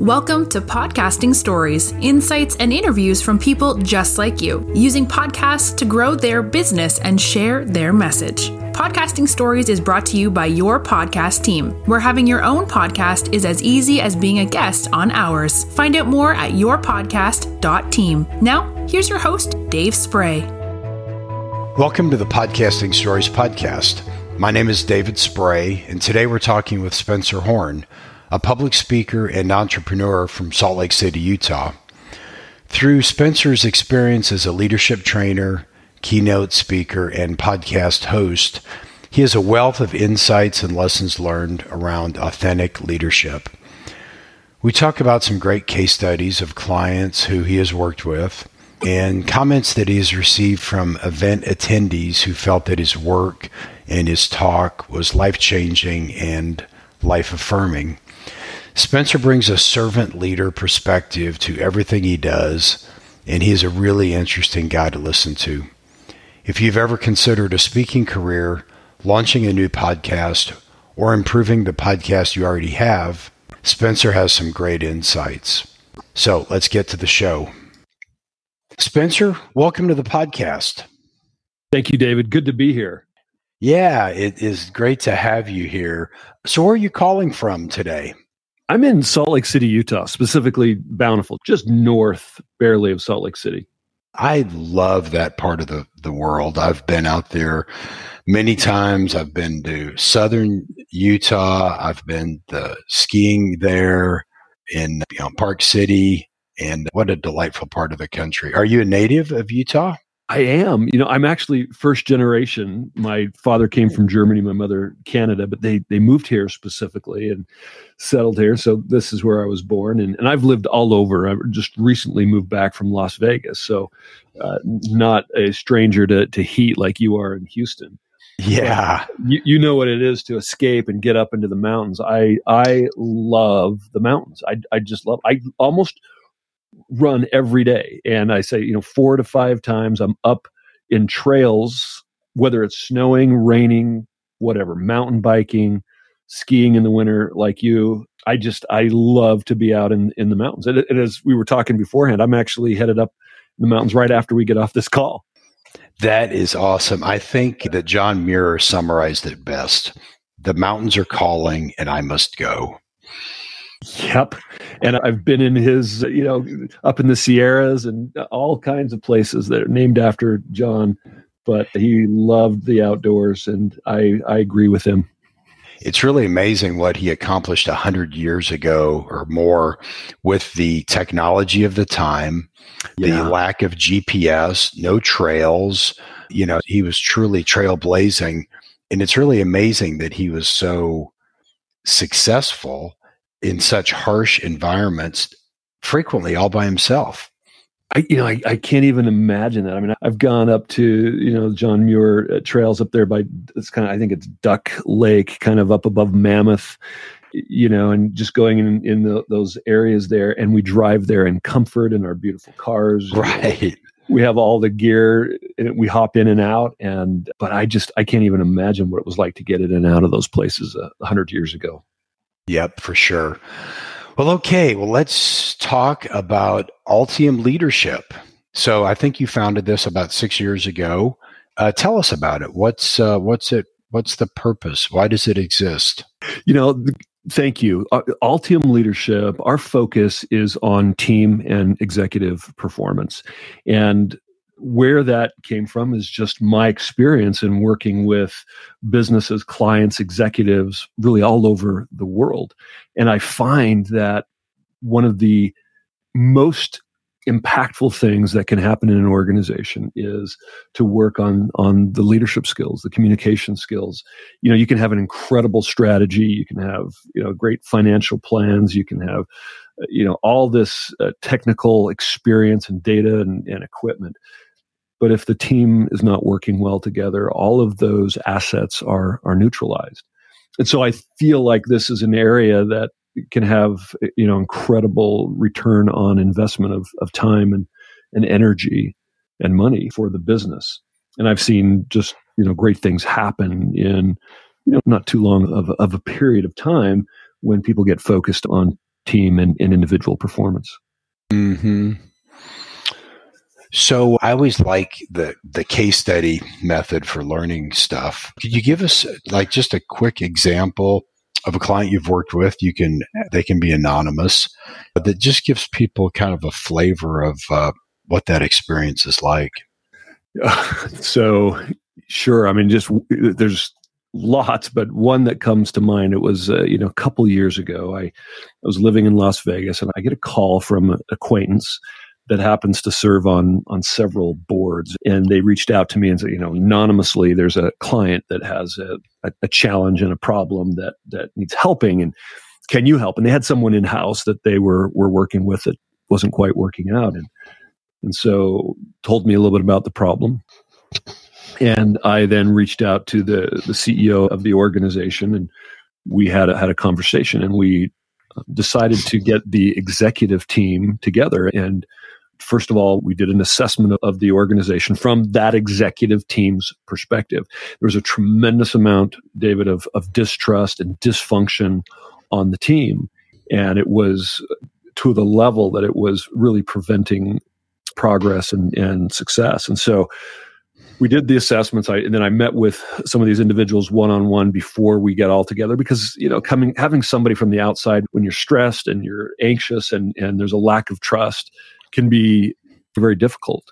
Welcome to Podcasting Stories, insights and interviews from people just like you, using podcasts to grow their business and share their message. Podcasting Stories is brought to you by your podcast team, where having your own podcast is as easy as being a guest on ours. Find out more at yourpodcast.team. Now, here's your host, Dave Spray. Welcome to the Podcasting Stories podcast. My name is David Spray, and today we're talking with Spencer Horn a public speaker and entrepreneur from Salt Lake City, Utah. Through Spencer's experience as a leadership trainer, keynote speaker, and podcast host, he has a wealth of insights and lessons learned around authentic leadership. We talk about some great case studies of clients who he has worked with and comments that he has received from event attendees who felt that his work and his talk was life changing and life affirming. Spencer brings a servant leader perspective to everything he does, and he is a really interesting guy to listen to. If you've ever considered a speaking career, launching a new podcast, or improving the podcast you already have, Spencer has some great insights. So let's get to the show. Spencer, welcome to the podcast. Thank you, David. Good to be here. Yeah, it is great to have you here. So, where are you calling from today? I'm in Salt Lake City, Utah, specifically Bountiful, just north barely of Salt Lake City. I love that part of the, the world. I've been out there many times. I've been to southern Utah. I've been the skiing there in you know, Park City. And what a delightful part of the country. Are you a native of Utah? I am. You know, I'm actually first generation. My father came from Germany, my mother Canada, but they they moved here specifically and settled here. So this is where I was born, and, and I've lived all over. I just recently moved back from Las Vegas, so uh, not a stranger to to heat like you are in Houston. Yeah, you, you know what it is to escape and get up into the mountains. I I love the mountains. I I just love. I almost run every day. And I say, you know, four to five times I'm up in trails, whether it's snowing, raining, whatever, mountain biking, skiing in the winter like you. I just, I love to be out in, in the mountains. And, and as we were talking beforehand, I'm actually headed up the mountains right after we get off this call. That is awesome. I think that John Muir summarized it best. The mountains are calling and I must go. Yep. And I've been in his, you know, up in the Sierras and all kinds of places that are named after John, but he loved the outdoors and I, I agree with him. It's really amazing what he accomplished 100 years ago or more with the technology of the time, yeah. the lack of GPS, no trails. You know, he was truly trailblazing. And it's really amazing that he was so successful in such harsh environments, frequently all by himself. I, you know, I, I can't even imagine that. I mean, I've gone up to, you know, John Muir uh, trails up there by, it's kind of, I think it's Duck Lake, kind of up above Mammoth, you know, and just going in, in the, those areas there. And we drive there in comfort in our beautiful cars. Right. We have all the gear and we hop in and out. And, but I just, I can't even imagine what it was like to get in and out of those places a uh, hundred years ago. Yep, for sure. Well, okay. Well, let's talk about Altium Leadership. So, I think you founded this about six years ago. Uh, tell us about it. What's uh, what's it? What's the purpose? Why does it exist? You know, thank you. Uh, Altium Leadership. Our focus is on team and executive performance, and where that came from is just my experience in working with businesses, clients, executives, really all over the world. And I find that one of the most impactful things that can happen in an organization is to work on on the leadership skills the communication skills. You know you can have an incredible strategy. You can have you know great financial plans. You can have you know all this uh, technical experience and data and, and equipment but if the team is not working well together, all of those assets are are neutralized. And so I feel like this is an area that can have you know incredible return on investment of of time and and energy and money for the business. And I've seen just you know great things happen in you know not too long of of a period of time when people get focused on team and, and individual performance. Hmm. So I always like the the case study method for learning stuff. Could you give us like just a quick example of a client you've worked with? You can they can be anonymous, but that just gives people kind of a flavor of uh, what that experience is like. so sure, I mean, just there's lots, but one that comes to mind. It was uh, you know a couple years ago. I, I was living in Las Vegas, and I get a call from an acquaintance that happens to serve on on several boards. And they reached out to me and said you know anonymously there's a client that has a, a, a, challenge and a problem that that needs helping. And can you help? And they had someone in house that they were were working with that wasn't quite working out. And and so told me a little bit about the problem. And i then reached out to the the ceo of the organization and we had a, had a conversation and we uh, decided to get the executive team together. And First of all, we did an assessment of the organization from that executive team's perspective. There was a tremendous amount, David, of, of distrust and dysfunction on the team. And it was to the level that it was really preventing progress and, and success. And so we did the assessments I, and then i met with some of these individuals one-on-one before we get all together because you know coming having somebody from the outside when you're stressed and you're anxious and and there's a lack of trust can be very difficult.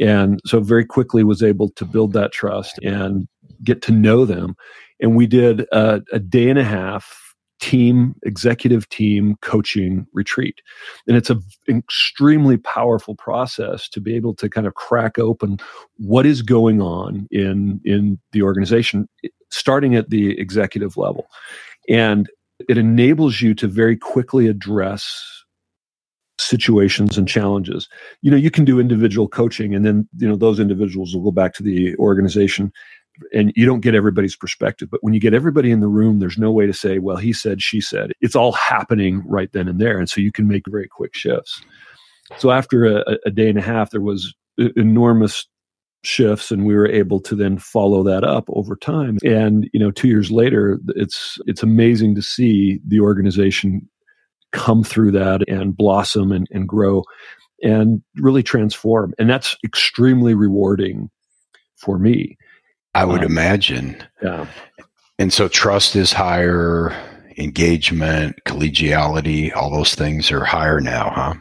And so very quickly was able to build that trust and get to know them. And we did a, a day and a half team executive team coaching retreat and it's an extremely powerful process to be able to kind of crack open what is going on in in the organization starting at the executive level and it enables you to very quickly address situations and challenges. You know, you can do individual coaching and then, you know, those individuals will go back to the organization and you don't get everybody's perspective. But when you get everybody in the room, there's no way to say, well, he said, she said. It's all happening right then and there. And so you can make very quick shifts. So after a, a day and a half, there was enormous shifts and we were able to then follow that up over time and you know 2 years later it's it's amazing to see the organization come through that and blossom and, and grow and really transform. And that's extremely rewarding for me. I would um, imagine. Yeah. And so trust is higher, engagement, collegiality, all those things are higher now, huh?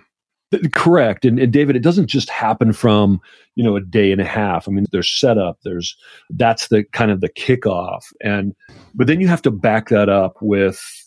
Correct. And, and, David, it doesn't just happen from, you know, a day and a half. I mean, there's setup, there's that's the kind of the kickoff. And but then you have to back that up with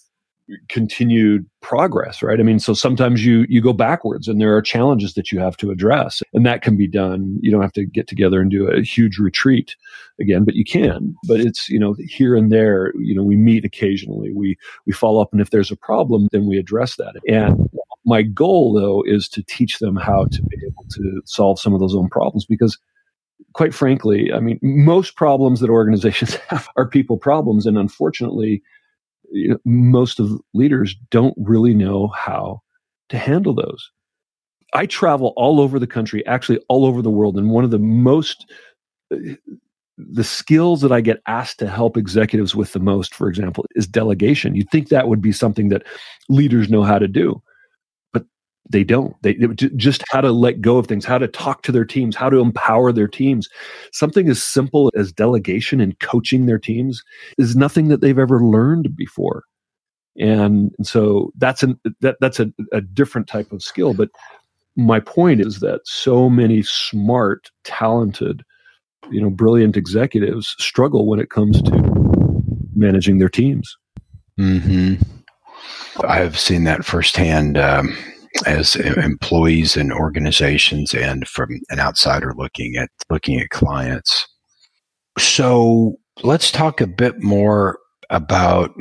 continued progress right? I mean so sometimes you you go backwards and there are challenges that you have to address and that can be done. You don't have to get together and do a huge retreat again but you can. But it's you know here and there you know we meet occasionally. We we follow up and if there's a problem then we address that. And my goal though is to teach them how to be able to solve some of those own problems because quite frankly i mean most problems that organizations have are people problems. And unfortunately you know, most of leaders don't really know how to handle those. I travel all over the country, actually all over the world, and one of the most the skills that I get asked to help executives with the most, for example, is delegation. You'd think that would be something that leaders know how to do they don't. They, they, just how to let go of things how to talk to their teams how to empower their teams. Something as simple as delegation and coaching their teams is nothing that they've ever learned before. And, so that's an that that's a, a different type of skill. But my point is that so many smart talented you know brilliant executives struggle when it comes to managing their teams. Hmm i've seen that firsthand um, as employees and organizations and from an outsider looking at looking at clients. So let's talk a bit more about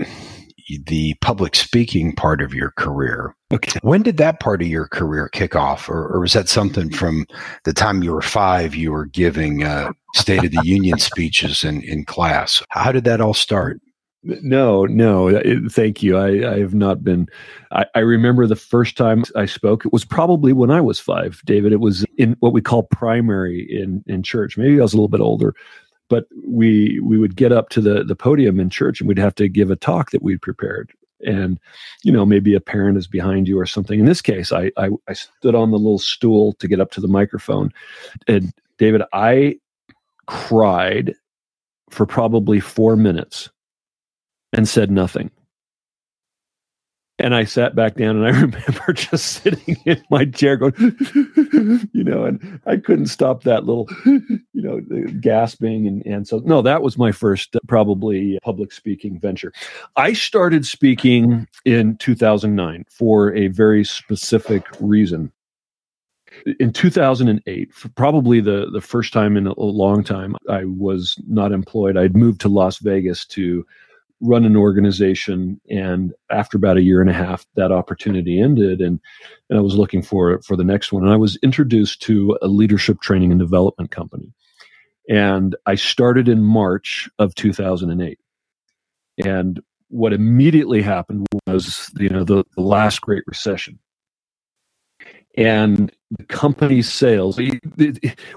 the public speaking part of your career. Okay. When did that part of your career kick off? Or, or was that something from the time you were five, you were giving uh, State of the Union speeches in, in class? How did that all start? No, no. Uh, thank you. I, I have not been. I, I, remember the first time I spoke. It was probably when I was five, David. It was in what we call primary in in church. Maybe I was a little bit older, but we we would get up to the the podium in church and we'd have to give a talk that we'd prepared. and you know maybe a parent is behind you or something in this case I, I i stood on the little stool to get up to the microphone and david i cried for probably four minutes and said nothing and I sat back down and I remember just sitting in my chair going, you know, and I couldn't stop that little, you know, gasping. And, and so, no, that was my first uh, probably public speaking venture. I started speaking in 2009 for a very specific reason. In 2008, probably the, the first time in a long time, I was not employed. I'd moved to Las Vegas to run an organization and after about a year and a half that opportunity ended and, and i was looking for for the next one. And i was introduced to a leadership training and development company. And i started in march of 2008 and what immediately happened was you know the, the last great recession. And the company's sales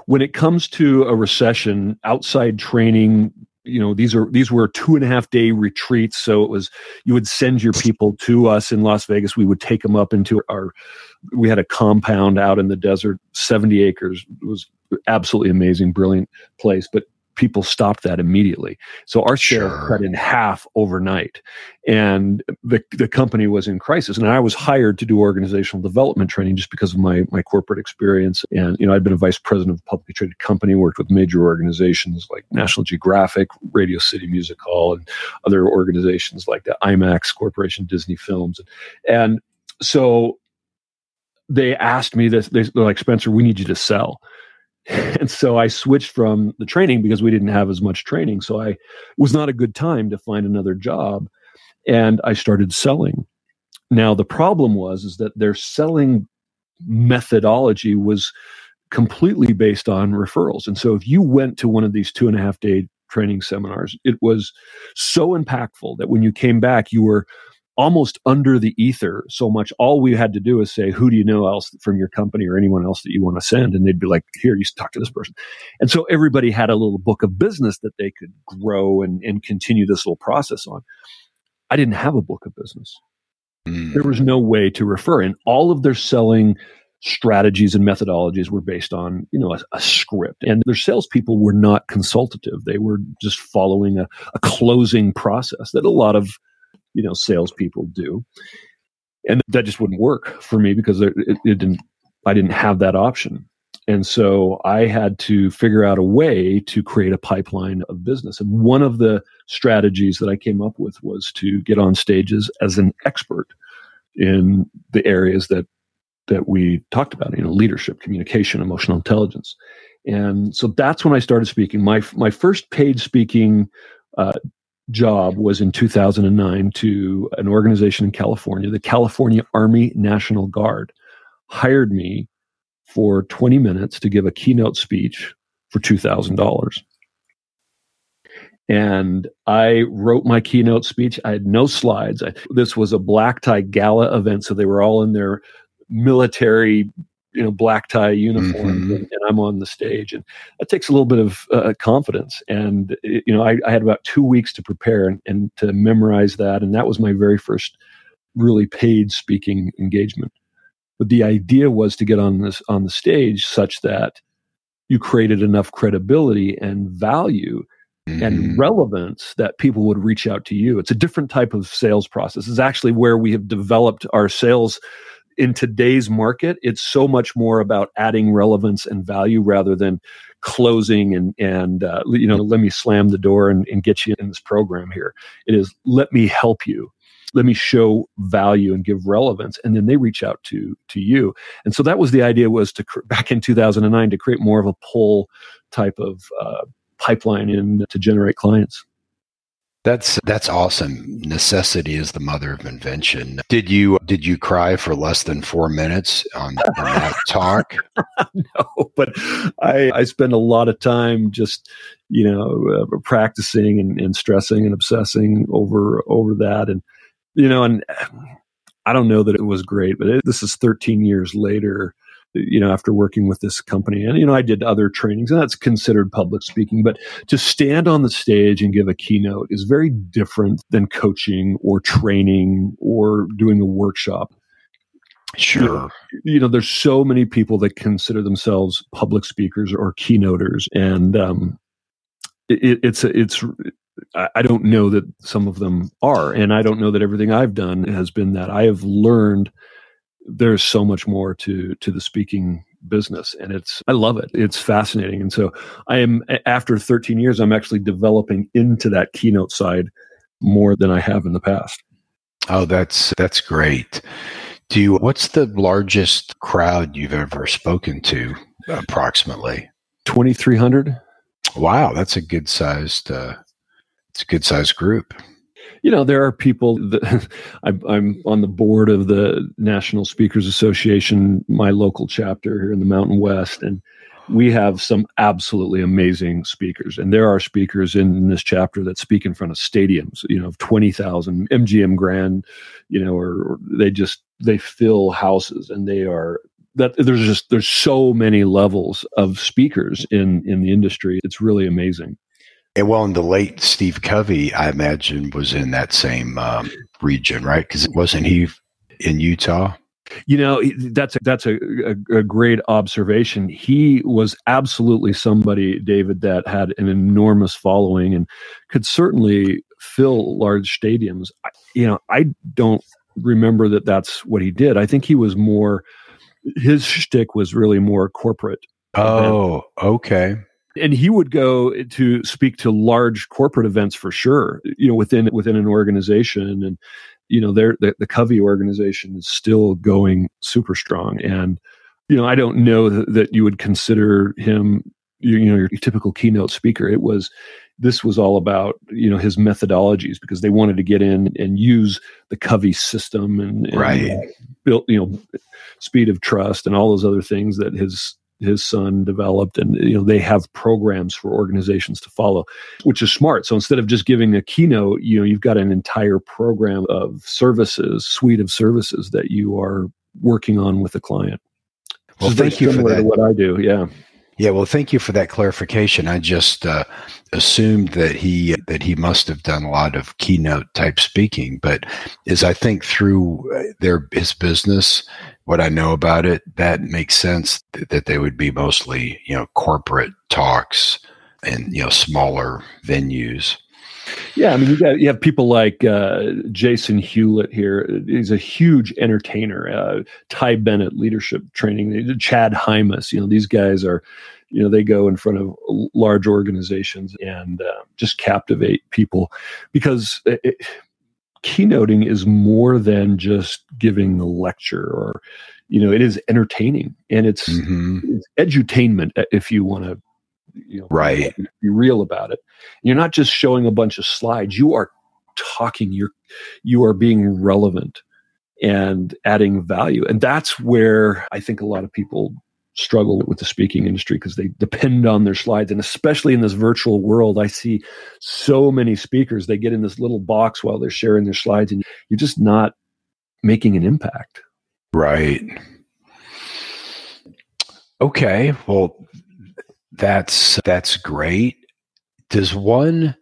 when it comes to a recession outside training you know these are these were two and a half day retreats so it was you would send your people to us in las vegas. We would take them up into our we had a compound out in the desert 70 acres. It was absolutely amazing brilliant place but people stopped that immediately. So our share sure. cut in half overnight. And the, the company was in crisis. And I was hired to do organizational development training just because of my, my corporate experience. And, you know, I'd been a vice president of a publicly traded company, worked with major organizations like National Geographic, Radio City Music Hall, and other organizations like the IMAX Corporation, Disney Films. And so they asked me this, they're like, Spencer, we need you to sell. and so I switched from the training because we didn't have as much training. So I was not a good time to find another job, and I started selling. Now the problem was is that their selling methodology was completely based on referrals, and so if you went to one of these two and a half day training seminars, it was so impactful that when you came back, you were almost under the ether so much. All we had to do is say, who do you know else from your company or anyone else that you want to send? And they'd be like, here, you talk to this person. And so everybody had a little book of business that they could grow and, and continue this little process on. I didn't have a book of business. Mm. There was no way to refer. And all of their selling strategies and methodologies were based on, you know, a, a script. And their salespeople were not consultative. They were just following a, a closing process that a lot of you know salespeople do, and that just wouldn't work for me because it, it didn't. I didn't have that option. And so I had to figure out a way to create a pipeline of business. And one of the strategies that I came up with was to get on stages as an expert in the areas that that we talked about, you know, leadership, communication, emotional intelligence. And so that's when I started speaking. My my first paid speaking uh, job was in 2009 to an organization in California, the California Army National Guard, hired me for 20 minutes to give a keynote speech for $2,000. And I wrote my keynote speech. I had no slides. I, this was a black tie gala event, so they were all in their military you know black tie uniform mm-hmm. and, and, i'm on the stage. And that takes a little bit of uh, confidence. And it, you know I, I, had about two weeks to prepare and, and, to memorize that. And that was my very first really paid speaking engagement. But the idea was to get on this on the stage such that you created enough credibility and value mm-hmm. and relevance that people would reach out to you. It's a different type of sales process. It's actually where we have developed our sales in today's market, it's so much more about adding relevance and value rather than closing and and uh, you know let me slam the door and, and get you in this program here. It is let me help you. Let me show value and give relevance and then they reach out to to you. And so that was the idea was to back in 2009 to create more of a pull type of uh, pipeline in to generate clients that's that's awesome. Necessity is the mother of invention. Did you did you cry for less than four minutes on, on that talk? no, but I I spend a lot of time just you know uh, practicing and, and stressing and obsessing over over that and you know and I don't know that it was great, but it, this is 13 years later you know, after working with this company. And, you know, I did other trainings and that's considered public speaking. But to stand on the stage and give a keynote is very different than coaching or training or doing a workshop. Sure. You know, there's so many people that consider themselves public speakers or keynoters. And, um, it, it's, it's, I don't know that some of them are. And I don't know that everything I've done has been that. I have learned there's so much more to to the speaking business and it's i love it. It's fascinating. And so i am after 13 years i'm actually developing into that keynote side more than i have in the past. Oh that's that's great. Do you what's the largest crowd you've ever spoken to approximately? 2300 wow that's a good sized uh it's a good sized group you know, there are people that I'm, I'm, on the board of the National Speakers Association, my local chapter here in the Mountain West, and we have some absolutely amazing speakers. And there are speakers in this chapter that speak in front of stadiums, you know, of 20,000 MGM Grand, you know, or, or they just, they fill houses and they are that there's just there's so many levels of speakers in in the industry it's really amazing and well, and the late Steve Covey, I imagine, was in that same um, region, right? Because wasn't he in Utah? You know, that's a, that's a, a, a, great observation. He was absolutely somebody, David, that had an enormous following and could certainly fill large stadiums. You know, I don't remember that that's what he did. I think he was more his shtick was really more corporate. Oh, event. okay and he would go to speak to large corporate events for sure you know within within an organization. And you know there the, the covey organization is still going super strong. And you know i don't know that, that you would consider him you, know your typical keynote speaker. It was this was all about you know his methodologies because they wanted to get in and use the covey system and, and right. built you know speed of trust and all those other things that his his son developed and you know they have programs for organizations to follow which is smart. So instead of just giving a keynote you know you've got an entire program of services suite of services that you are working on with a client. Well thank you for that. what i do yeah yeah well thank you for that clarification i just uh, assumed that he that he must have done a lot of keynote type speaking but as i think through uh, their his business what I know about it, that makes sense th- that they would be mostly, you know, corporate talks and, you know, smaller venues. Yeah, I mean, you got you have people like uh, Jason Hewlett here. He's a huge entertainer. Uh, Ty Bennett, leadership training. Chad Hymas. You know, these guys are, you know, they go in front of large organizations and uh, just captivate people because it, keynoting is more than just giving a lecture or you know it is entertaining and it's, mm-hmm. it's edutainment uh, if you want to you know right. be real about it. You're not just showing a bunch of slides. You are talking. You're you are being relevant and adding value. And that's where i think a lot of people struggle with the speaking industry because they depend on their slides. And especially in this virtual world i see so many speakers. They get in this little box while they're sharing their slides and you're just not making an impact. Right. Okay. Well that's that's great does one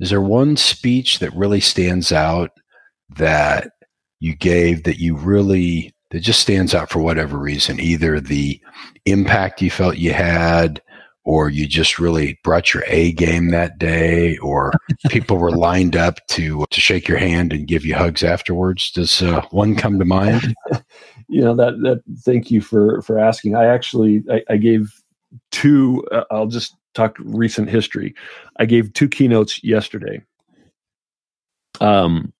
is there one speech that really stands out that you gave that you really that just stands out for whatever reason either the impact you felt you had or you just really brought your A game that day, or people were lined up to to shake your hand and give you hugs afterwards. Does uh, one come to mind? you know that that. Thank you for for asking. I actually I, I gave two. Uh, I'll just talk recent history. I gave two keynotes yesterday. Um,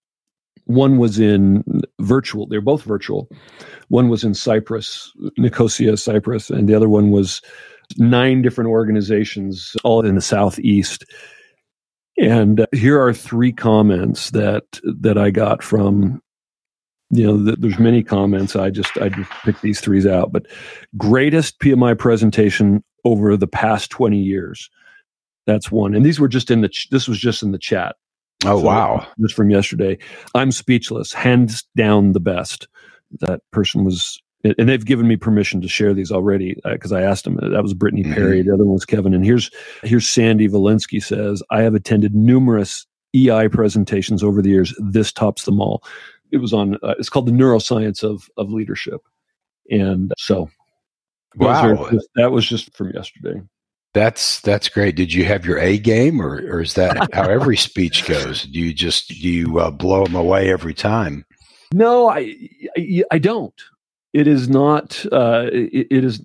one was in virtual. They're both virtual. One was in Cyprus, Nicosia, Cyprus, and the other one was nine different organizations, all in the southeast. And uh, here are three comments that that I got from. You know, th- there's many comments. I just I just picked these threes out. But greatest PMI presentation over the past 20 years. That's one. And these were just in the. Ch- this was just in the chat. Oh so wow! Just from yesterday. I'm speechless. Hands down, the best that person was and they've given me permission to share these already because uh, I asked them. That was Brittany mm-hmm. Perry. The other one was Kevin. And here's here's Sandy Valinsky says, I have attended numerous EI presentations over the years. This tops them all. It was on. Uh, it's called the neuroscience of of leadership, and so wow, just, that was just from yesterday. That's that's great. Did you have your A game, or or is that how every speech goes? Do you just do you uh, blow them away every time? No, I, I, I don't. It is not. Uh, it, it is.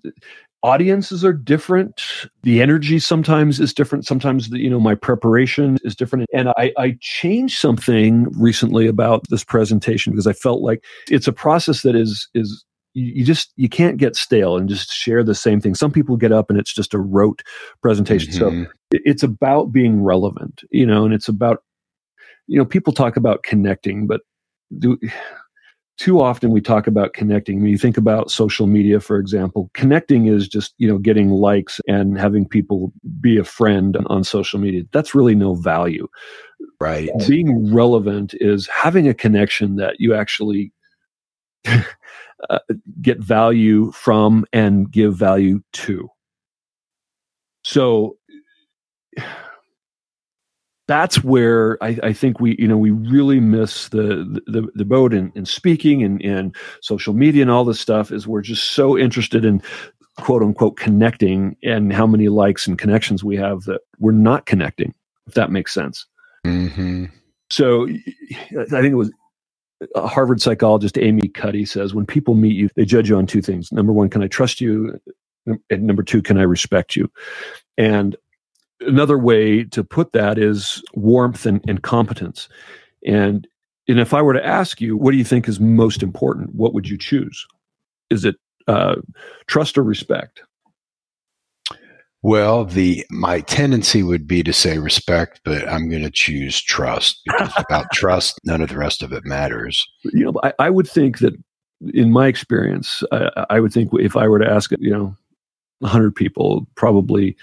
Audiences are different. The energy sometimes is different. Sometimes the, you know my preparation is different. And I, I changed something recently about this presentation because I felt like it's a process that is is you just you can't get stale and just share the same thing some people get up and it's just a rote presentation mm-hmm. so it's about being relevant you know and it's about you know people talk about connecting but do too often we talk about connecting. When you think about social media, for example, connecting is just, you know, getting likes and having people be a friend on social media. That's really no value. Right. Being relevant is having a connection that you actually uh, get value from and give value to. So that's where I, I, think we, you know, we really miss the the, the boat in, in speaking and, and social media and all this stuff is we're just so interested in quote unquote connecting and how many likes and connections we have that we're not connecting, if that makes sense. Mm-hmm. So I think it was Harvard psychologist Amy Cuddy says when people meet you, they judge you on two things. Number one, can I trust you? And number two, can I respect you? And another way to put that is warmth and, and competence. And and if I were to ask you, what do you think is most important? What would you choose? Is it uh, trust or respect? Well, the my tendency would be to say respect, but I'm going to choose trust because without trust, none of the rest of it matters. You know, I, I would think that, in my experience, I, I would think if I were to ask, you know, 100 people, probably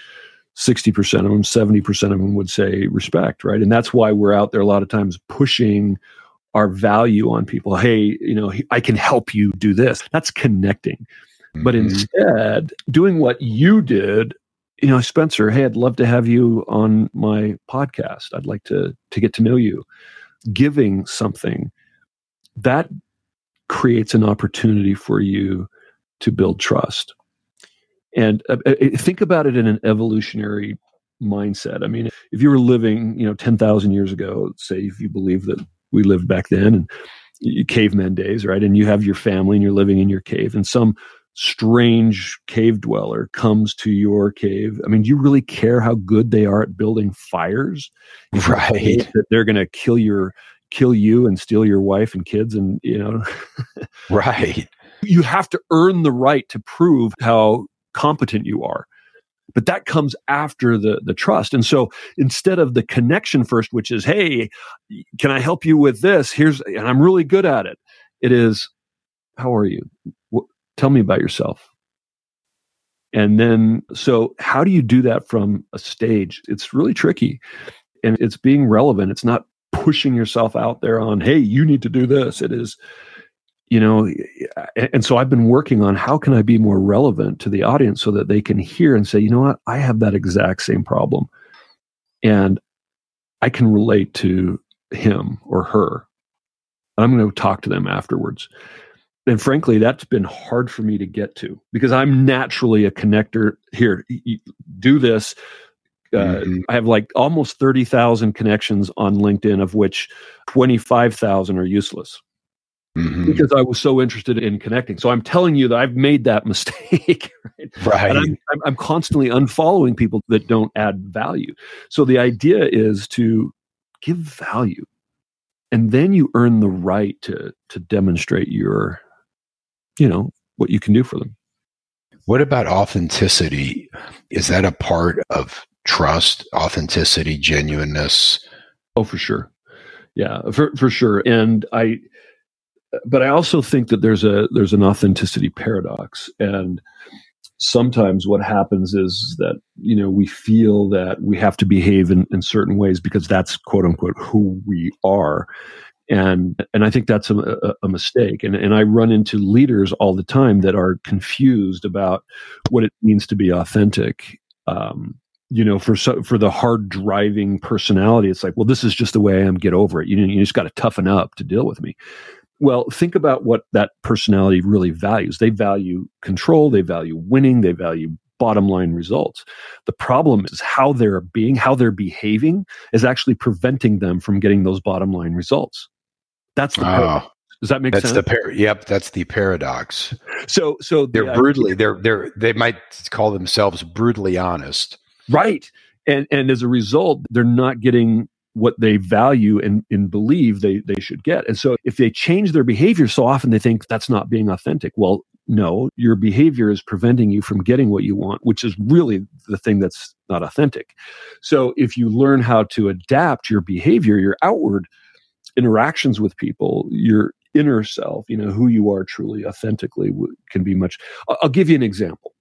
60% of them, 70% of them would say respect, right? And that's why we're out there a lot of times pushing our value on people. Hey, you know, I can help you do this. That's connecting. Mm-hmm. But instead, doing what you did, you know, Spencer, hey, I'd love to have you on my podcast. I'd like to to get to know you. Giving something that creates an opportunity for you to build trust. And uh, uh, think about it in an evolutionary mindset. I mean, if you were living, you know, 10,000 years ago, say if you believe that we lived back then and caveman days, right? And you have your family and you're living in your cave and some strange cave dweller comes to your cave. I mean, do you really care how good they are at building fires? Right. That they're going to kill your kill you and steal your wife and kids and, you know. right. You have to earn the right to prove how competent you are but that comes after the the trust and so instead of the connection first which is hey can i help you with this here's and i'm really good at it it is how are you tell me about yourself. And then so how do you do that from a stage? It's really tricky and it's being relevant. It's not pushing yourself out there on hey you need to do this. It is you know and so i've been working on how can i be more relevant to the audience so that they can hear and say you know what? I have that exact same problem. And i can relate to him or her. I'm going to talk to them afterwards and frankly that's been hard for me to get to because i'm naturally a connector here do this uh, mm-hmm. I have like almost 30,000 connections on LinkedIn, of which 25,000 are useless. Mm-hmm. Because I was so interested in connecting. So I'm telling you that I've made that mistake. Right. right. I'm, I'm constantly unfollowing people that don't add value. So the idea is to give value and then you earn the right to to demonstrate your you know what you can do for them. What about authenticity? Is that a part of trust authenticity genuineness? Oh for sure. Yeah for for sure. And i but I also think that there's a there's an authenticity paradox, and sometimes what happens is that you know we feel that we have to behave in, in certain ways because that's quote unquote who we are, and and I think that's a, a, mistake. And and I run into leaders all the time that are confused about what it means to be authentic. Um, you know, for so, for the hard driving personality, it's like, well, this is just the way I am. Get over it. You you just got to toughen up to deal with me. Well, think about what that personality really values. They value control. They value winning. They value bottom line results. The problem is how they're being, how they're behaving is actually preventing them from getting those bottom line results. That's the oh, does that make that's sense? the par- yep, that's the paradox. So so they're the brutally they're they're they might call themselves brutally honest. Right. And and as a result, they're not getting what they value and, and believe they, they should get. And so if they change their behavior so often they think that's not being authentic. Well, no, your behavior is preventing you from getting what you want, which is really the thing that's not authentic. So if you learn how to adapt your behavior, your outward interactions with people, your inner self, you know, who you are truly authentically can be much. I'll give you an example.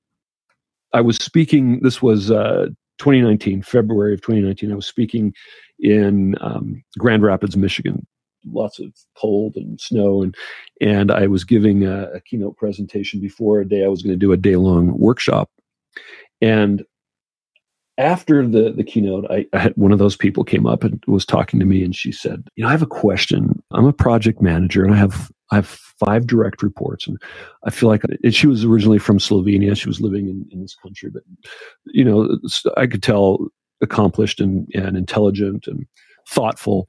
I was speaking, this was uh, 2019, February of 2019. I was speaking in um, Grand Rapids, Michigan. Lots of cold and snow, and and I was giving a, a keynote presentation before a day I was going to do a day long workshop, and after the the keynote, I, I, had one of those people came up and was talking to me, and she said, "You know, I have a question. I'm a project manager, and I have I have five direct reports, and I feel like and she was originally from Slovenia. She was living in, in this country, but you know, I could tell accomplished and, and intelligent and thoughtful.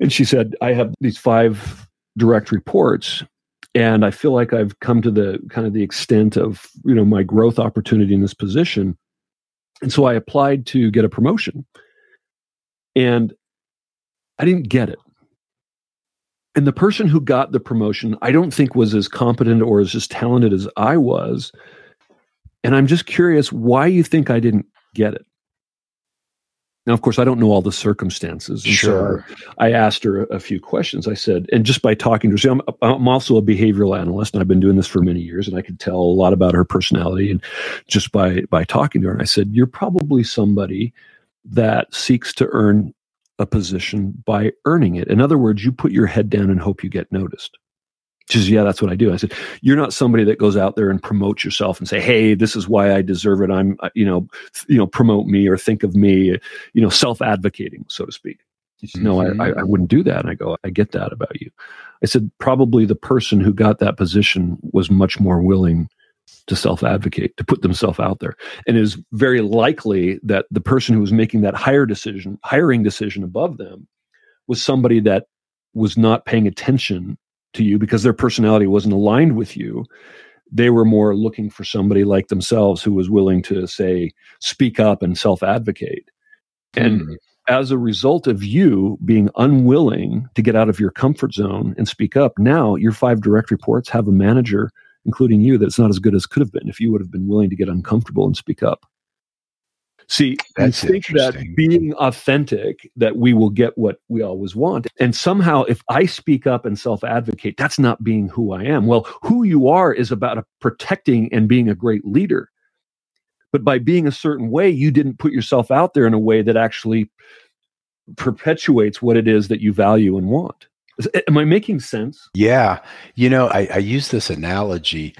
And she said, I have these five direct reports and I feel like I've come to the kind of the extent of, you know, my growth opportunity in this position and so I applied to get a promotion. And I didn't get it. And the person who got the promotion, I don't think was as competent or as talented as I was. And I'm just curious why you think I didn't get it. Now, of course, I don't know all the circumstances. And sure. So I asked her a few questions. I said, and just by talking to her, see, I'm, I'm also a behavioral analyst, and I've been doing this for many years, and I could tell a lot about her personality, and just by by talking to her, and I said, you're probably somebody that seeks to earn a position by earning it. In other words, you put your head down and hope you get noticed. She says, yeah, that's what I do. I said, you're not somebody that goes out there and promotes yourself and say, hey, this is why I deserve it. I'm, uh, you know, you know, promote me or think of me, you know, self-advocating, so to speak. She said, no, mm-hmm. I, I wouldn't do that. And I go, I get that about you. I said, probably the person who got that position was much more willing to self-advocate, to put themselves out there. And it is very likely that the person who was making that hire decision, hiring decision above them was somebody that was not paying attention to you because their personality wasn't aligned with you they were more looking for somebody like themselves who was willing to say speak up and self-advocate and mm. as a result of you being unwilling to get out of your comfort zone and speak up now your five direct reports have a manager including you that's not as good as could have been if you would have been willing to get uncomfortable and speak up See, That's I think that being authentic, that we will get what we always want. And somehow, if I speak up and self advocate, that's not being who I am. Well, who you are is about protecting and being a great leader. But by being a certain way, you didn't put yourself out there in a way that actually perpetuates what it is that you value and want. Am I making sense? Yeah. You know, I, I use this analogy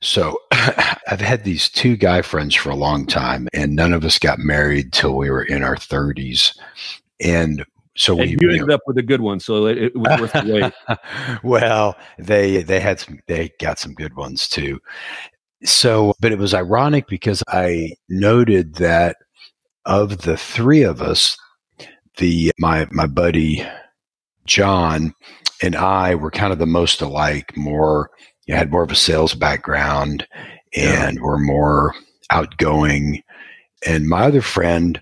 so I've had these two guy friends for a long time, and none of us got married till we were in our 30s. And so and we you ended up with a good one, so it, it was worth the wait. well, they they had some they got some good ones too. So, but it was ironic because I noted that of the three of us, the my my buddy John and I were kind of the most alike, more you had more of a sales background and yeah. were more outgoing. And my other friend,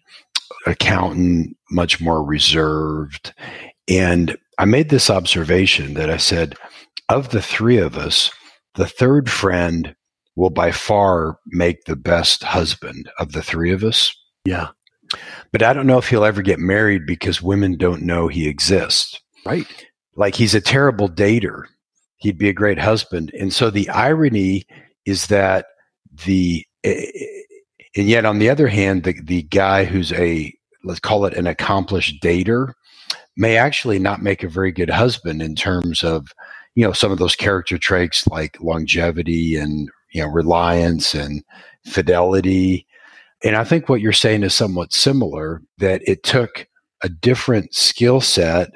accountant, much more reserved. And I made this observation that I said, of the three of us, the third friend will by far make the best husband of the three of us. Yeah. But I don't know if he'll ever get married because women don't know he exists. Right. Like he's a terrible dater he'd be a great husband. And so the irony is that the eh, eh, and yet on the other hand, the the guy who's a let's call it an accomplished dater, may actually not make a very good husband in terms of you know some of those character traits like longevity and you know reliance and fidelity and i think what you're saying is somewhat similar that it took a different skill set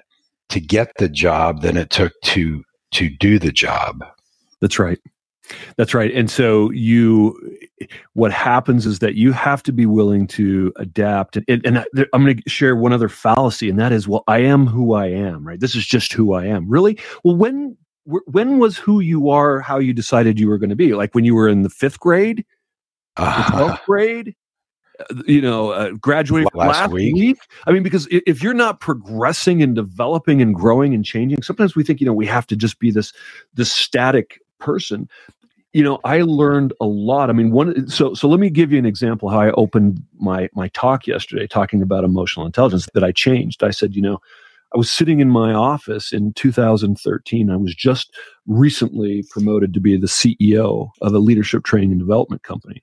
to get the job than it took to to do the job. That's right. That's right. And so you what happens is that you have to be willing to adapt. And, and i'm going to share one other fallacy and that is well i am who i am right? This is just who i am. Really? Well when when was who you are how you decided you were going to be? Like when you were in the fifth grade? Uh, the 12th grade? uh, you know uh, graduating last, last week. week. i mean because if you're not progressing and developing and growing and changing sometimes we think you know we have to just be this this static person you know i learned a lot i mean one so so let me give you an example how i opened my my talk yesterday talking about emotional intelligence that i changed i said you know I was sitting in my office in 2013. I was just recently promoted to be the CEO of a leadership training and development company.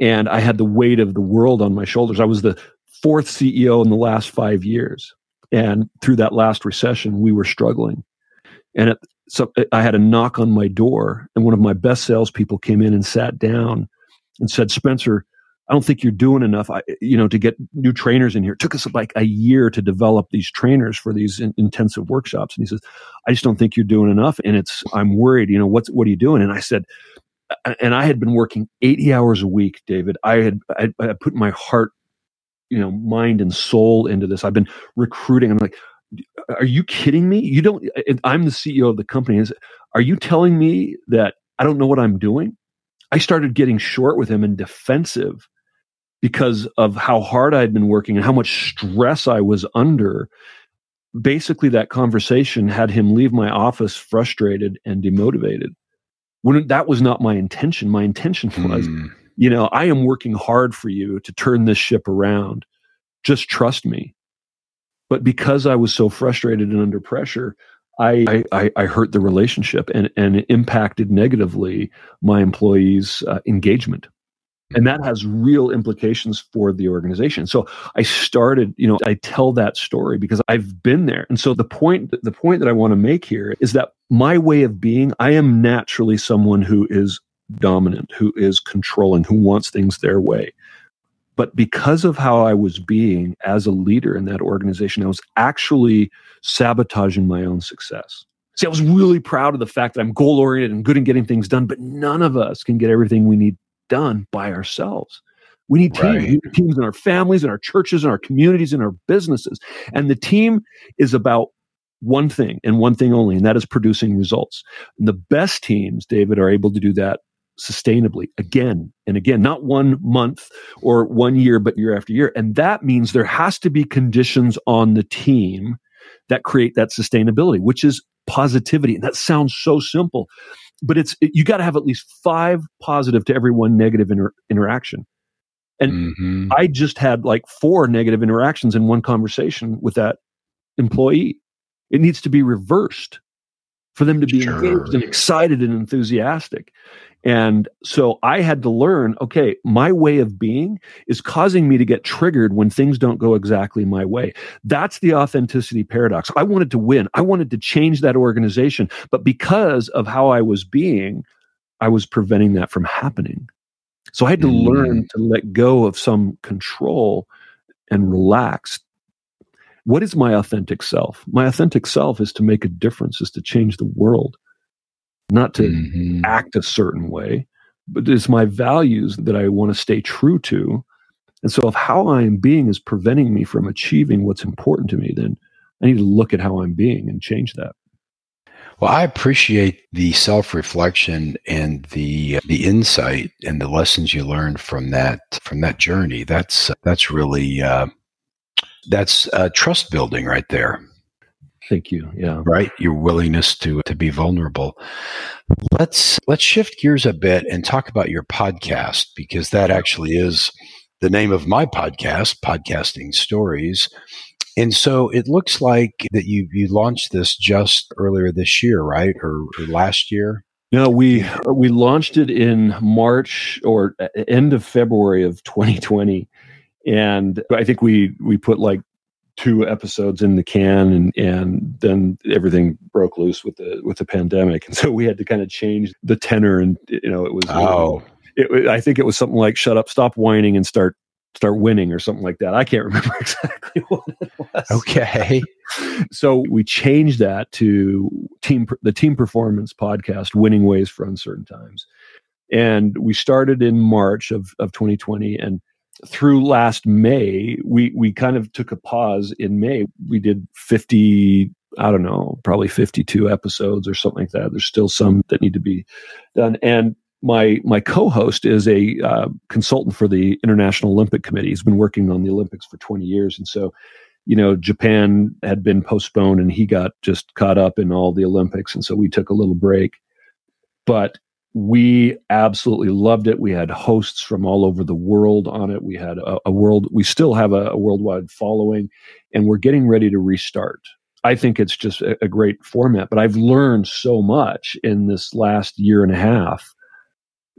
And I had the weight of the world on my shoulders. I was the fourth CEO in the last five years. And through that last recession, we were struggling. And it, so I had a knock on my door, and one of my best salespeople came in and sat down and said, Spencer, I don't think you're doing enough, I, you know, to get new trainers in here. It took us like a year to develop these trainers for these in, intensive workshops. And he says, I just don't think you're doing enough. And it's, I'm worried, you know, what's, what are you doing? And I said, and I had been working 80 hours a week, David. I had, I, I put my heart, you know, mind and soul into this. I've been recruiting. I'm like, are you kidding me? You don't, I'm the CEO of the company. Are you telling me that I don't know what I'm doing? I started getting short with him and defensive because of how hard I'd been working and how much stress I was under. Basically, that conversation had him leave my office frustrated and demotivated. When that was not my intention. My intention was, mm. you know, I am working hard for you to turn this ship around. Just trust me. But because I was so frustrated and under pressure, I, I, I hurt the relationship and, and impacted negatively my employees' uh, engagement and that has real implications for the organization so i started you know i tell that story because i've been there and so the point the point that i want to make here is that my way of being i am naturally someone who is dominant who is controlling who wants things their way but because of how i was being as a leader in that organization i was actually sabotaging my own success See, I was really proud of the fact that I'm goal oriented and good in getting things done, but none of us can get everything we need done by ourselves. We need teams. Right. We need teams in our families, in our churches, in our communities, in our businesses. And the team is about one thing and one thing only, and that is producing results. And the best teams, David, are able to do that sustainably again and again, not one month or one year, but year after year. And that means there has to be conditions on the team that create that sustainability, which is positivity. And that sounds so simple, but it's it, you got to have at least five positive to every one negative inter- interaction. And mm-hmm. I just had like four negative interactions in one conversation with that employee. It needs to be reversed for them to be sure. engaged and excited and enthusiastic. And so I had to learn okay, my way of being is causing me to get triggered when things don't go exactly my way. That's the authenticity paradox. I wanted to win, I wanted to change that organization. But because of how I was being, I was preventing that from happening. So I had to mm. learn to let go of some control and relax. What is my authentic self? My authentic self is to make a difference, is to change the world not to mm-hmm. act a certain way, but it's my values that I want to stay true to. And so, if how I am being is preventing me from achieving what's important to me, then I need to look at how I'm being and change that. Well, I appreciate the self-reflection and the the insight and the lessons you learned from that from that journey. That's that's really uh, that's uh, trust building right there. Thank you. Yeah. Right. Your willingness to to be vulnerable. Let's let's shift gears a bit and talk about your podcast because that actually is the name of my podcast, Podcasting Stories. And so it looks like that you you launched this just earlier this year, right? Or, or last year? No, we we launched it in March or end of February of 2020 and I think we we put like two episodes in the can and and then everything broke loose with the with the pandemic and so we had to kind of change the tenor and you know it was oh it, I think it was something like "Shut up, stop whining, and start start winning" or something like that. I can't remember exactly what it was. Okay. So we changed that to team the team performance podcast, "Winning Ways for Uncertain Times," and we started in March of of 2020 and. Through last May, we we kind of took a pause in May. We did 50 I don't know, probably 52 episodes or something like that. There's still some that need to be done. And my my co-host is a uh, consultant for the International Olympic Committee. He's been working on the Olympics for 20 years, and so you know Japan had been postponed, and he got just caught up in all the Olympics, and so we took a little break. But we absolutely loved it. We had hosts from all over the world on it. We had a, a world. We still have a, a, worldwide following, and we're getting ready to restart. I think it's just a, a great format. But I've learned so much in this last year and a half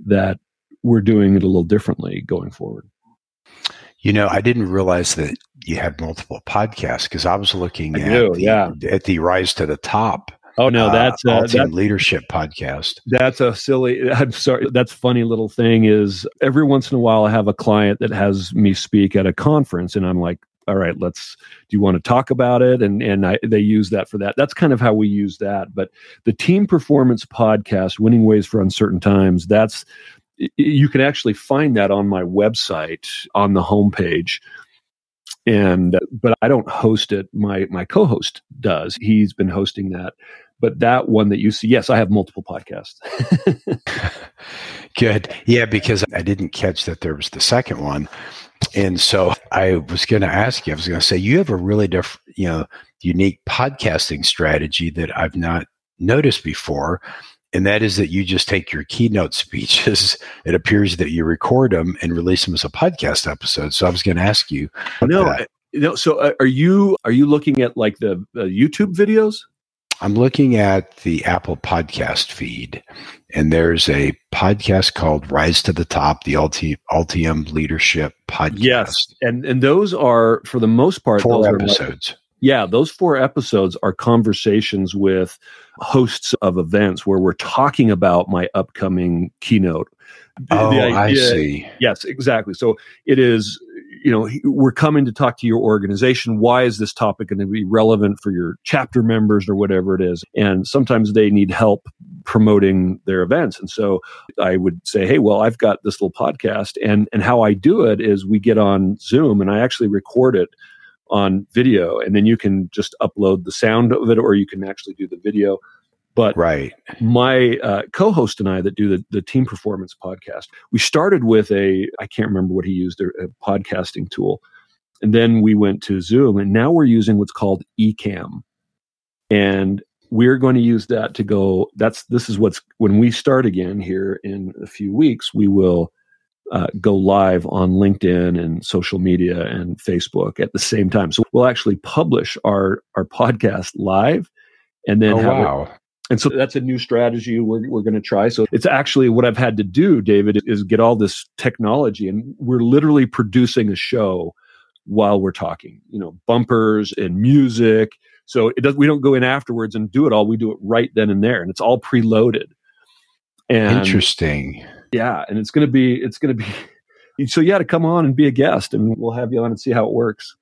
that we're doing it a little differently going forward. You know, I didn't realize that you had multiple podcasts because I was looking I at, do, the, yeah. at the Rise to the Top. Oh no, that's uh, uh, that, leadership podcast. That's a silly. I'm sorry. That's funny little thing. Is every once in a while I have a client that has me speak at a conference, and I'm like, all right, let's. Do you want to talk about it? And and I, they use that for that. That's kind of how we use that. But the team performance podcast, "Winning Ways for Uncertain Times," that's you can actually find that on my website on the homepage and but i don't host it. My my co-host does. He's been hosting that. But that one that you see yes i have multiple podcasts. Good. Yeah because i didn't catch that there was the second one. And so I was going to ask you, I was going to say, you have a really different, you know, unique podcasting strategy that I've not noticed before. And that is that you just take your keynote speeches. It appears that you record them and release them as a podcast episode. So I was going to ask you. No, uh, no. So uh, are you are you looking at like the, the YouTube videos? I'm looking at the Apple podcast feed, and there's a podcast called Rise to the Top, the Ulti- Altium Leadership Podcast. Yes. And and those are for the most part four episodes. Like, yeah, those four episodes are conversations with hosts of events where we're talking about my upcoming keynote. Oh, idea, I see. Yes, exactly. So it is you know, we're coming to talk to your organization. Why is this topic going to be relevant for your chapter members or whatever it is? And sometimes they need help promoting their events. And so I would say, hey, well, I've got this little podcast. And, and how I do it is we get on Zoom and I actually record it on video. And then you can just upload the sound of it or you can actually do the video. But right. my uh, co-host and I that do the, the team performance podcast, we started with a I can't remember what he used a, a podcasting tool, and then we went to Zoom, and now we're using what's called ecamm, and we're going to use that to go. That's this is what's when we start again here in a few weeks, we will. Uh, go live on LinkedIn and social media and Facebook at the same time. So we'll actually publish our our podcast live, and then oh, wow. it, and so that's a new strategy we're, we're going to try. So it's actually what I've had to do, David, is get all this technology and we're literally producing a show while we're talking, you know, bumpers and music. So it does, we don't go in afterwards and do it all. We do it right then and there and it's all preloaded. And interesting. Yeah. And it's going to be, it's going to be, so you had to come on and be a guest and we'll have you on and see how it works.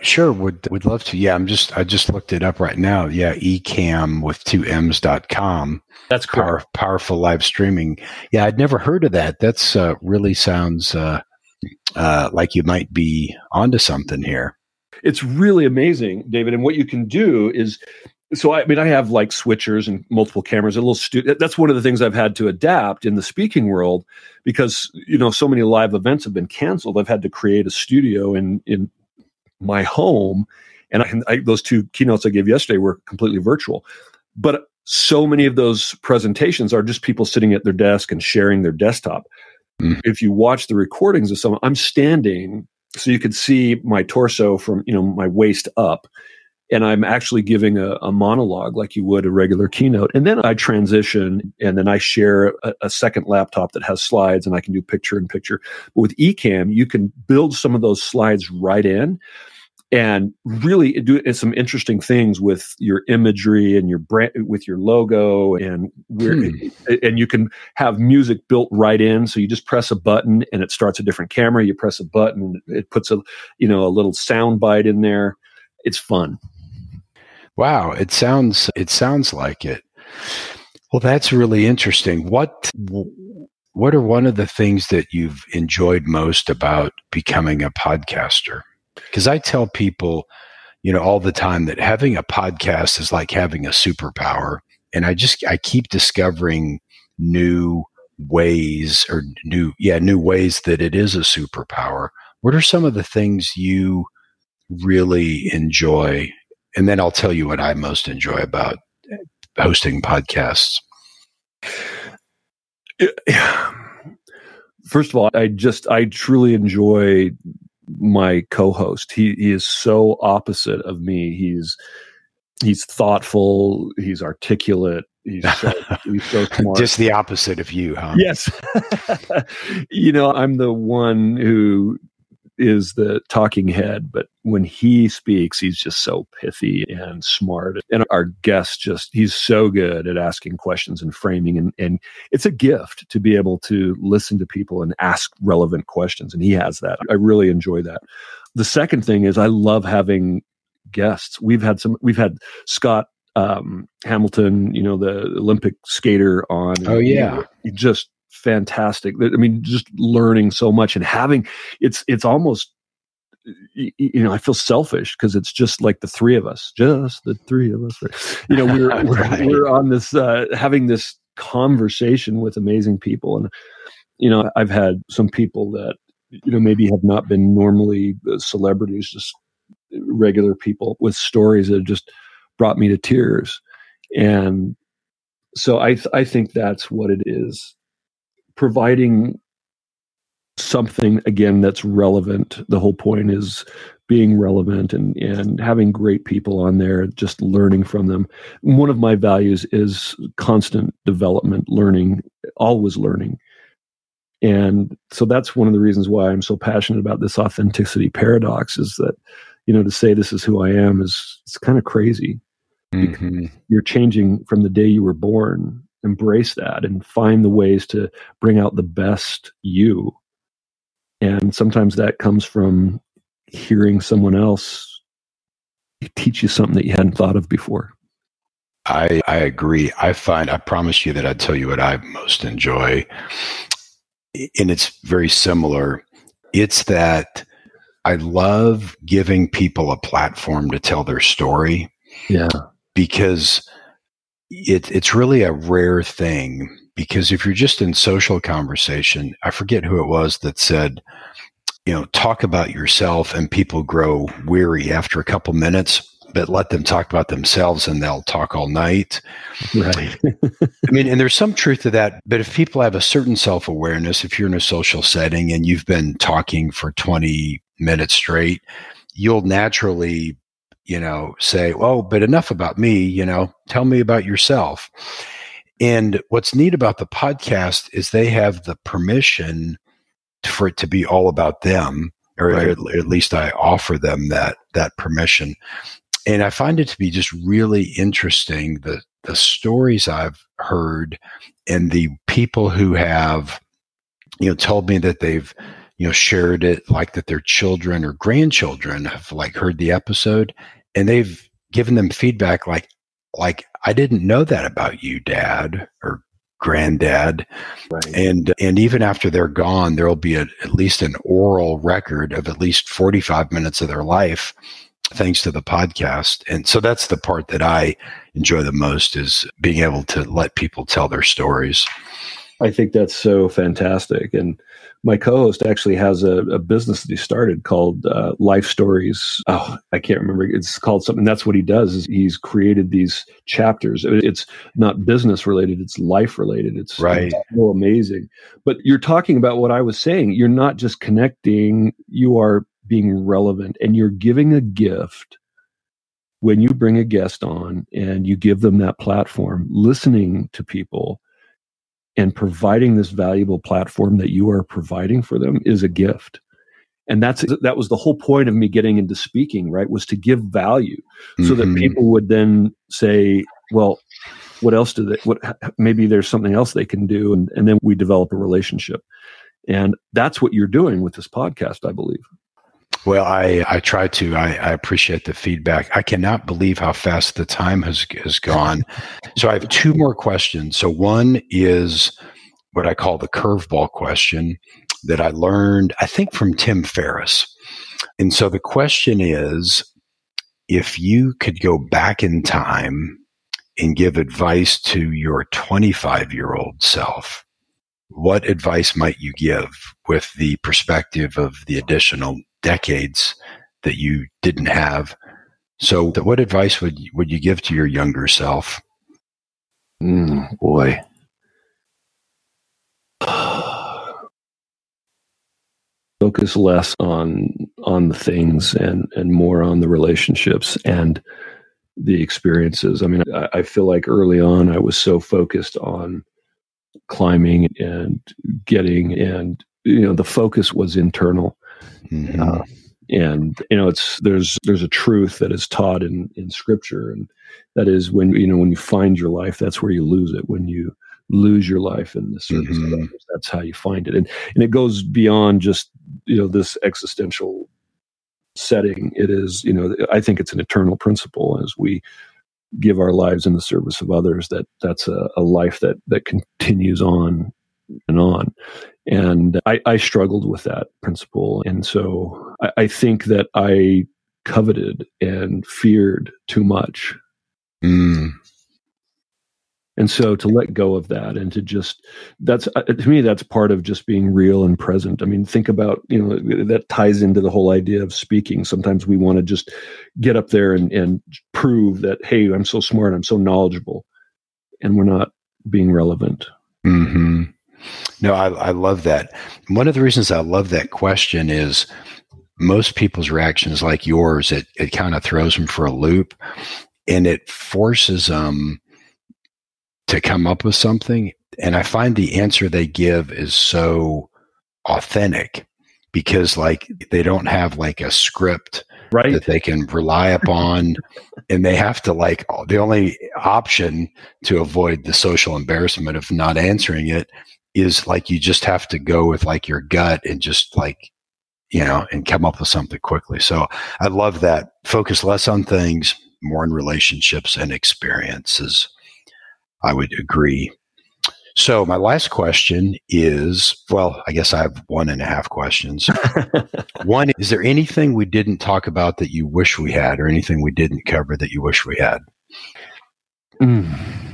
Sure, would would love to. Yeah, I'm just I just looked it up right now. Yeah, ecamm with two M's dot com. That's Power, powerful live streaming. Yeah, I'd never heard of that. That's uh, really sounds uh, uh, like you might be onto something here. It's really amazing, David. And what you can do is so I mean I have like switchers and multiple cameras, a little stu- that's one of the things I've had to adapt in the speaking world because you know so many live events have been canceled. I've had to create a studio in in my home. And I, I, those two keynotes I gave yesterday were completely virtual. But so many of those presentations are just people sitting at their desk and sharing their desktop. Mm. If you watch the recordings of some, I'm standing so you could see my torso from you know my waist up and i'm actually giving a, a, monologue like you would a regular keynote. And then i transition and then i share a, a, second laptop that has slides and i can do picture in picture. But with ecamm you can build some of those slides right in and really do some interesting things with your imagery and your brand with your logo and hmm. and you can have music built right in. So you just press a button and it starts a different camera. You press a button it puts a you know a little sound bite in there. It's fun wow it sounds it sounds like it well that's really interesting what what are one of the things that you've enjoyed most about becoming a podcaster because I tell people, you know, all the time that having a podcast is like having a superpower. And I just, I keep discovering new ways or new, yeah, new ways that it is a superpower. What are some of the things you really enjoy? And then I'll tell you what I most enjoy about uh, hosting podcasts. First of all, I just, I truly enjoy my co-host. He, he is so opposite of me. He's he's thoughtful. He's articulate. He's so, he's so smart. Just the opposite of you, huh? Yes. you know, I'm the one who is the talking head, but when he speaks, he's just so pithy and smart. And our guest just, he's so good at asking questions and framing. And, and it's a gift to be able to listen to people and ask relevant questions. And he has that. I really enjoy that. The second thing is I love having guests. We've had some, we've had Scott um, Hamilton, you know, the Olympic skater on. Oh, yeah. Just fantastic. I mean, just learning so much and having it's it's almost you know, I feel selfish because it's just like the three of us, just the three of us. You know, we're right. we're, we're, on this uh, having this conversation with amazing people, and you know, I've had some people that you know maybe have not been normally celebrities, just regular people with stories that have just brought me to tears, and so I th- I think that's what it is providing something again that's relevant. The whole point is being relevant and and having great people on there just learning from them. One of my values is constant development learning always learning. And so that's one of the reasons why i'm so passionate about this authenticity paradox is that you know to say this is who i am is it's kind of crazy. Mm-hmm. you're changing from the day you were born embrace that and find the ways to bring out the best you. And sometimes that comes from hearing someone else teach you something that you hadn't thought of before. I, I agree. I find, I promise you that I'd tell you what I most enjoy. And it's very similar. It's that I love giving people a platform to tell their story. Yeah. Because it, it's really a rare thing because if you're just in social conversation, I forget who it was that said, you know, talk about yourself and people grow weary after a couple minutes, but let them talk about themselves and they'll talk all night. Right. I mean, and there's some truth to that, but if people have a certain self awareness, if you're in a social setting and you've been talking for 20 minutes straight, you'll naturally you know, say, "Oh, but enough about me," you know, tell me about yourself. And what's neat about the podcast is they have the permission for it to be all about them, or right. at, at least I offer them that that permission. And I find it to be just really interesting the the stories I've heard and the people who have, you know, told me that they've you know shared it like that their children or grandchildren have like heard the episode and they've given them feedback like like I didn't know that about you, Dad or Granddad, right. and and even after they're gone, there will be a, at least an oral record of at least forty five minutes of their life, thanks to the podcast. And so that's the part that I enjoy the most is being able to let people tell their stories. I think that's so fantastic, and my co-host actually has a, a business that he started called uh, Life Stories. Oh, I can't remember. It's called something. That's what he does. Is he's created these chapters. It's not business related. It's life related. It's right. so amazing. But you're talking about what I was saying. You're not just connecting. You are being relevant, and you're giving a gift when you bring a guest on and you give them that platform. Listening to people and providing this valuable platform that you are providing for them is a gift. And that's that was the whole point of me getting into speaking right was to give value so Mhm. that people would then say well what else do they what maybe there's something else they can do and, and then we develop a relationship. And that's what you're doing with this podcast i believe Well, I, I try to. I, I appreciate the feedback. I cannot believe how fast the time has has gone. so I have two more questions. So one is what I call the curveball question that I learned, I think, from Tim Ferriss. And so the question is if you could go back in time and give advice to your 25 year old self, what advice might you give with the perspective of the additional decades that you didn't have? So, what advice would you, would you give to your younger self? Mm, boy. Focus less on on the things and and more on the relationships and the experiences. I mean, I, I feel like early on I was so focused on climbing and getting, and you know, the focus was internal. Mhm. Uh, and you know it's there's there's a truth that is taught in in scripture and that is when you know when you find your life that's where you lose it when you lose your life in the service of Mhm. others that's how you find it and and it goes beyond just you know this existential setting it is you know i think it's an eternal principle as we give our lives in the service of others that that's a, a life that that continues on and on and I, I struggled with that principle. And so I, I think that I coveted and feared too much. Mm. And so to let go of that and to just, that's, uh, to me, that's part of just being real and present. I mean, think about, you know, that ties into the whole idea of speaking. Sometimes we want to just get up there and, and prove that, hey, I'm so smart, I'm so knowledgeable. And we're not being relevant. hmm No, I, I love that. One of the reasons I love that question is most people's reactions, like yours, it, it kind of throws them for a loop and it forces them to come up with something. And I find the answer they give is so authentic because, like, they don't have like a script Right. that they can rely upon and they have to like the only option to avoid the social embarrassment of not answering it is like you just have to go with like your gut and just like you know and come up with something quickly. So i love that. Focus less on things more on relationships and experiences. I would agree. So my last question is well i guess i have one and a half questions. One, is there anything we didn't talk about that you wish we had, or anything we didn't cover that you wish we had? Mm.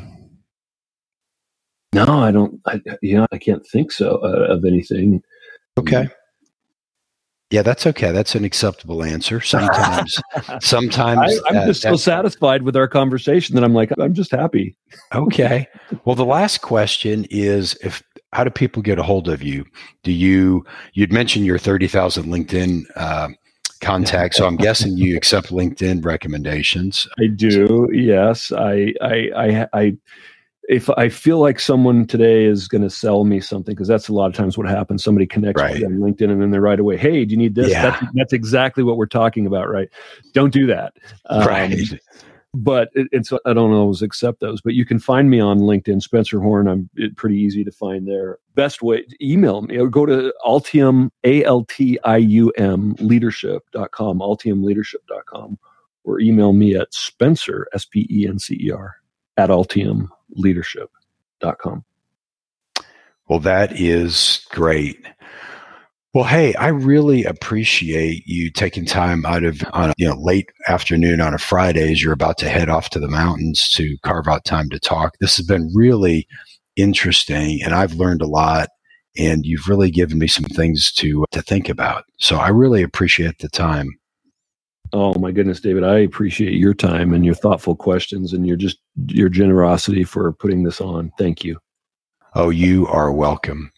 No, I don't. I, you know, I can't think so uh, of anything. Okay. Yeah, that's okay. That's an acceptable answer. Sometimes, sometimes I, I'm that- just so satisfied with our conversation that I'm like, I'm just happy. okay. Well, the last question is if how do people get a hold of you? Do you you'd mentioned your thirty thousand LinkedIn uh, contacts, so I'm guessing you accept LinkedIn recommendations. I do. Yes, I, I, I, I if I feel like someone today is going to sell me something, because that's a lot of times what happens. Somebody connects with Right. you on LinkedIn, and then they're right away, "Hey, do you need this?" Yeah. That's, that's exactly what we're talking about, right? Don't do that. Um, right. but it, it's I don't always accept those. But you can find me on LinkedIn, Spencer Horn. I'm it, pretty easy to find there. Best way, email me or go to Altium A L T I U M leadership.com, altiumleadership.com, or email me at Spencer S P E Altiumleadership.com. Well, that is great. Well, hey, I really appreciate you taking time out of on a you know late afternoon on a Friday as you're about to head off to the mountains to carve out time to talk. This has been really interesting, and I've learned a lot. And you've really given me some things to to think about. So I really appreciate the time. Oh my goodness, David! I appreciate your time and your thoughtful questions and your just your generosity for putting this on. Thank you. Oh, you are welcome.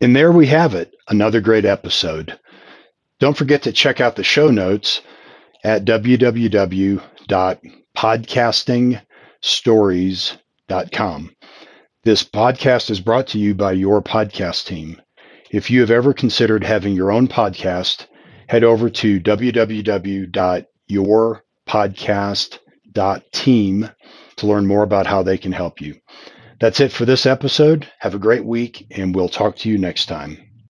And there we have it, another great episode. Don't forget to check out the show notes at www.podcastingstories.com. This podcast is brought to you by your podcast team. If you have ever considered having your own podcast, head over to www.yourpodcast.team to learn more about how they can help you. That's it for this episode. Have a great week, and we'll talk to you next time.